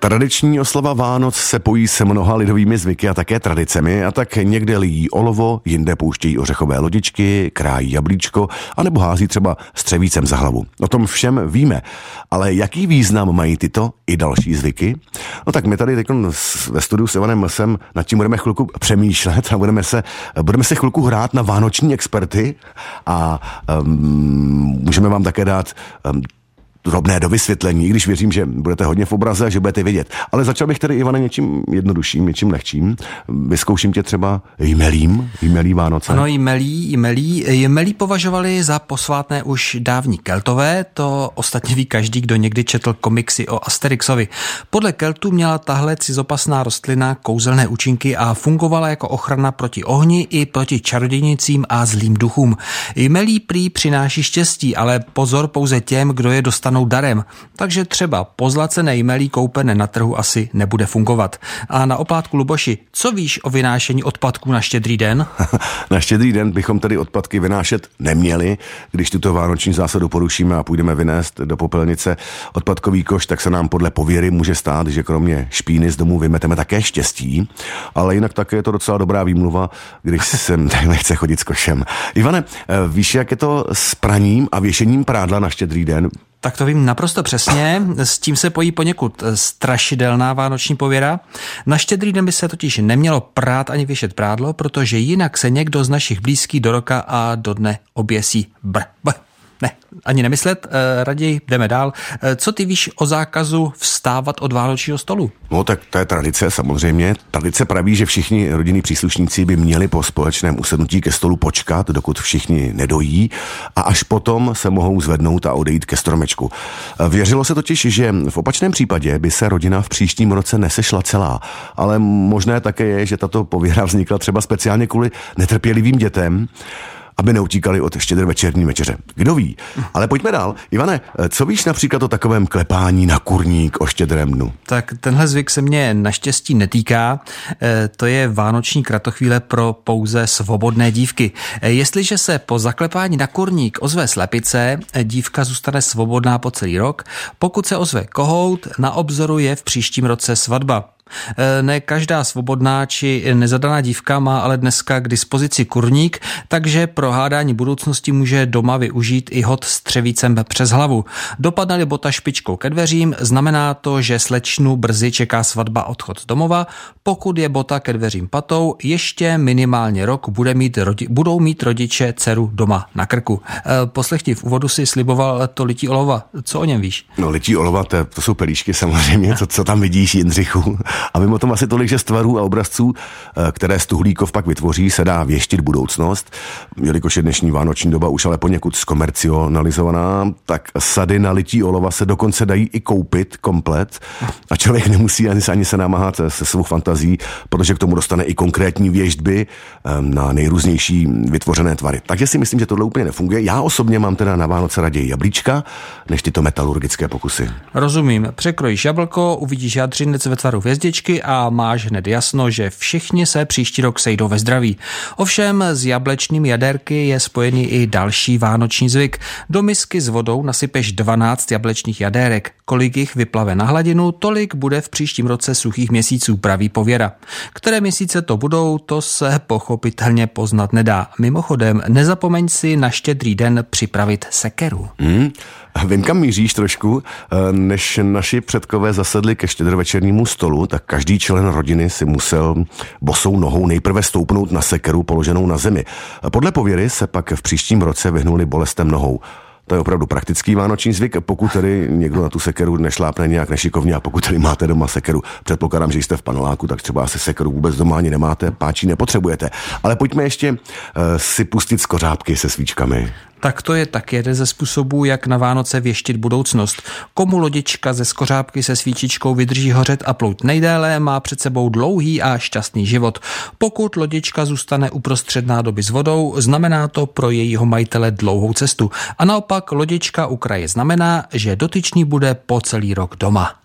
Tradiční oslava Vánoc se pojí se mnoha lidovými zvyky a také tradicemi a tak někde lijí olovo, jinde pouštějí ořechové lodičky, krájí jablíčko anebo hází třeba střevícem za hlavu. O tom všem víme, ale jaký význam mají tyto i další zvyky? No tak my tady teď ve studiu s Ivanem Mlsem nad tím budeme chvilku přemýšlet a budeme se, budeme se chvilku hrát na vánoční experty a um, můžeme vám také dát um, drobné do vysvětlení, když věřím, že budete hodně v obraze a že budete vědět. Ale začal bych tady, Ivane, něčím jednodušším, něčím lehčím. Vyzkouším tě třeba jmelím, jmelí Vánoce. Ano, jmelí, jmelí. Jmelí považovali za posvátné už dávní keltové, to ostatně ví každý, kdo někdy četl komiksy o Asterixovi. Podle keltů měla tahle cizopasná rostlina kouzelné účinky a fungovala jako ochrana proti ohni i proti čarodějnicím a zlým duchům. Jmelí prý přináší štěstí, ale pozor pouze těm, kdo je dostanou dostanou darem, takže třeba pozlacené jmelí koupené na trhu asi nebude fungovat. A na oplátku Luboši, co víš o vynášení odpadků na štědrý den? na štědrý den bychom tedy odpadky vynášet neměli. Když tuto vánoční zásadu porušíme a půjdeme vynést do popelnice odpadkový koš, tak se nám podle pověry může stát, že kromě špíny z domu vymeteme také štěstí. Ale jinak také je to docela dobrá výmluva, když sem nechce chodit s košem. Ivane, eh, víš, jak je to s praním a věšením prádla na štědrý den? Tak to vím naprosto přesně. S tím se pojí poněkud strašidelná vánoční pověra. Na štědrý den by se totiž nemělo prát ani věšet prádlo, protože jinak se někdo z našich blízkých do roka a do dne oběsí. Br, br, ne, ani nemyslet, eh, raději jdeme dál. Eh, co ty víš o zákazu vstávat od vánočního stolu? No tak to je tradice samozřejmě. Tradice praví, že všichni rodinní příslušníci by měli po společném usednutí ke stolu počkat, dokud všichni nedojí a až potom se mohou zvednout a odejít ke stromečku. Eh, věřilo se totiž, že v opačném případě by se rodina v příštím roce nesešla celá, ale možné také je, že tato pověra vznikla třeba speciálně kvůli netrpělivým dětem, aby neutíkali od štědrovečerní večeře. Kdo ví? Ale pojďme dál. Ivane, co víš například o takovém klepání na kurník o štědrém dnu? Tak tenhle zvyk se mě naštěstí netýká. E, to je vánoční kratochvíle pro pouze svobodné dívky. E, jestliže se po zaklepání na kurník ozve slepice, e, dívka zůstane svobodná po celý rok. Pokud se ozve kohout, na obzoru je v příštím roce svatba. Eh, ne každá svobodná či nezadaná dívka má ale dneska k dispozici kurník, takže pro hádání budoucnosti může doma využít i hod s třevícem přes hlavu. Dopadne-li bota špičkou ke dveřím, znamená to, že slečnu brzy čeká svatba odchod z domova. Pokud je bota ke dveřím patou, ještě minimálně rok bude mít rodi- budou mít rodiče dceru doma na krku. E, poslechni, v úvodu si sliboval to lití olova. Co o něm víš? No lití olova, to, to jsou pelíšky samozřejmě, co, co tam vidíš, Jindřichu. A mimo tom asi tolik, že z tvarů a obrazců, eh, které Stuhlíkov pak vytvoří, se dá věštit budoucnost. Jelikož je dnešní vánoční doba už ale poněkud zkomercionalizovaná, tak sady na lití olova se dokonce dají i koupit komplet a člověk nemusí ani, ani se namáhat se svou fantazí, protože k tomu dostane i konkrétní věždby eh, na nejrůznější vytvořené tvary. Takže si myslím, že tohle úplně nefunguje. Já osobně mám teda na Vánoce raději jablíčka, než tyto metalurgické pokusy. Rozumím. Překrojíš jablko, uvidíš jadřinec ve tvaru hvězdy, hvězdičky a máš hned jasno, že všichni se příští rok sejdou ve zdraví. Ovšem s jablečnými jaderky je spojený i další vánoční zvyk. Do misky s vodou nasypeš 12 jablečných jadérek. Kolik jich vyplave na hladinu, tolik bude v příštím roce suchých měsíců, praví pověra. Které měsíce to budou, to se pochopitelně poznat nedá. Mimochodem, nezapomeň si na štědrý den připravit sekeru. Hmm. Vím, kam míříš trošku. Než naši předkové zasedli ke štědrovečernímu stolu, tak každý člen rodiny si musel bosou nohou nejprve stoupnout na sekeru položenou na zemi. Podle pověry se pak v příštím roce vyhnuli bolestem nohou. To je opravdu praktický vánoční zvyk, pokud tedy někdo na tu sekeru nešlápne nějak nešikovně a pokud tedy máte doma sekeru, předpokládám, že jste v paneláku, tak třeba asi sekeru vůbec doma ani nemáte, páčí nepotřebujete. Ale pojďme ještě uh, si pustit skořápky se svíčkami. Tak to je tak jeden ze způsobů, jak na Vánoce věštit budoucnost. Komu lodička ze skořápky se svíčičkou vydrží hořet a plout nejdéle, má před sebou dlouhý a šťastný život. Pokud lodička zůstane uprostřed nádoby s vodou, znamená to pro jejího majitele dlouhou cestu. A naopak lodička u kraje znamená, že dotyčný bude po celý rok doma.